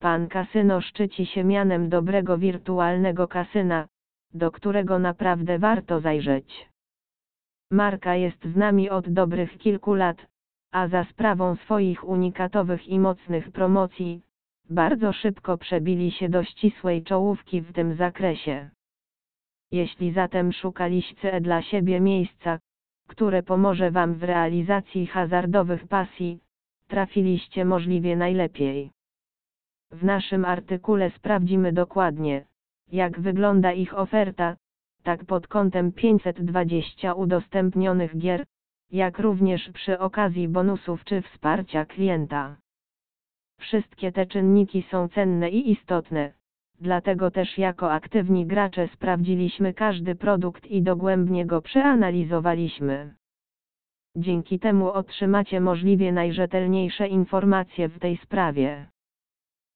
Pan Kasyno szczyci się mianem dobrego wirtualnego kasyna, do którego naprawdę warto zajrzeć. Marka jest z nami od dobrych kilku lat, a za sprawą swoich unikatowych i mocnych promocji, bardzo szybko przebili się do ścisłej czołówki w tym zakresie. Jeśli zatem szukaliście dla siebie miejsca, które pomoże Wam w realizacji hazardowych pasji, trafiliście możliwie najlepiej. W naszym artykule sprawdzimy dokładnie, jak wygląda ich oferta, tak pod kątem 520 udostępnionych gier, jak również przy okazji bonusów czy wsparcia klienta. Wszystkie te czynniki są cenne i istotne, dlatego też jako aktywni gracze sprawdziliśmy każdy produkt i dogłębnie go przeanalizowaliśmy. Dzięki temu otrzymacie możliwie najrzetelniejsze informacje w tej sprawie.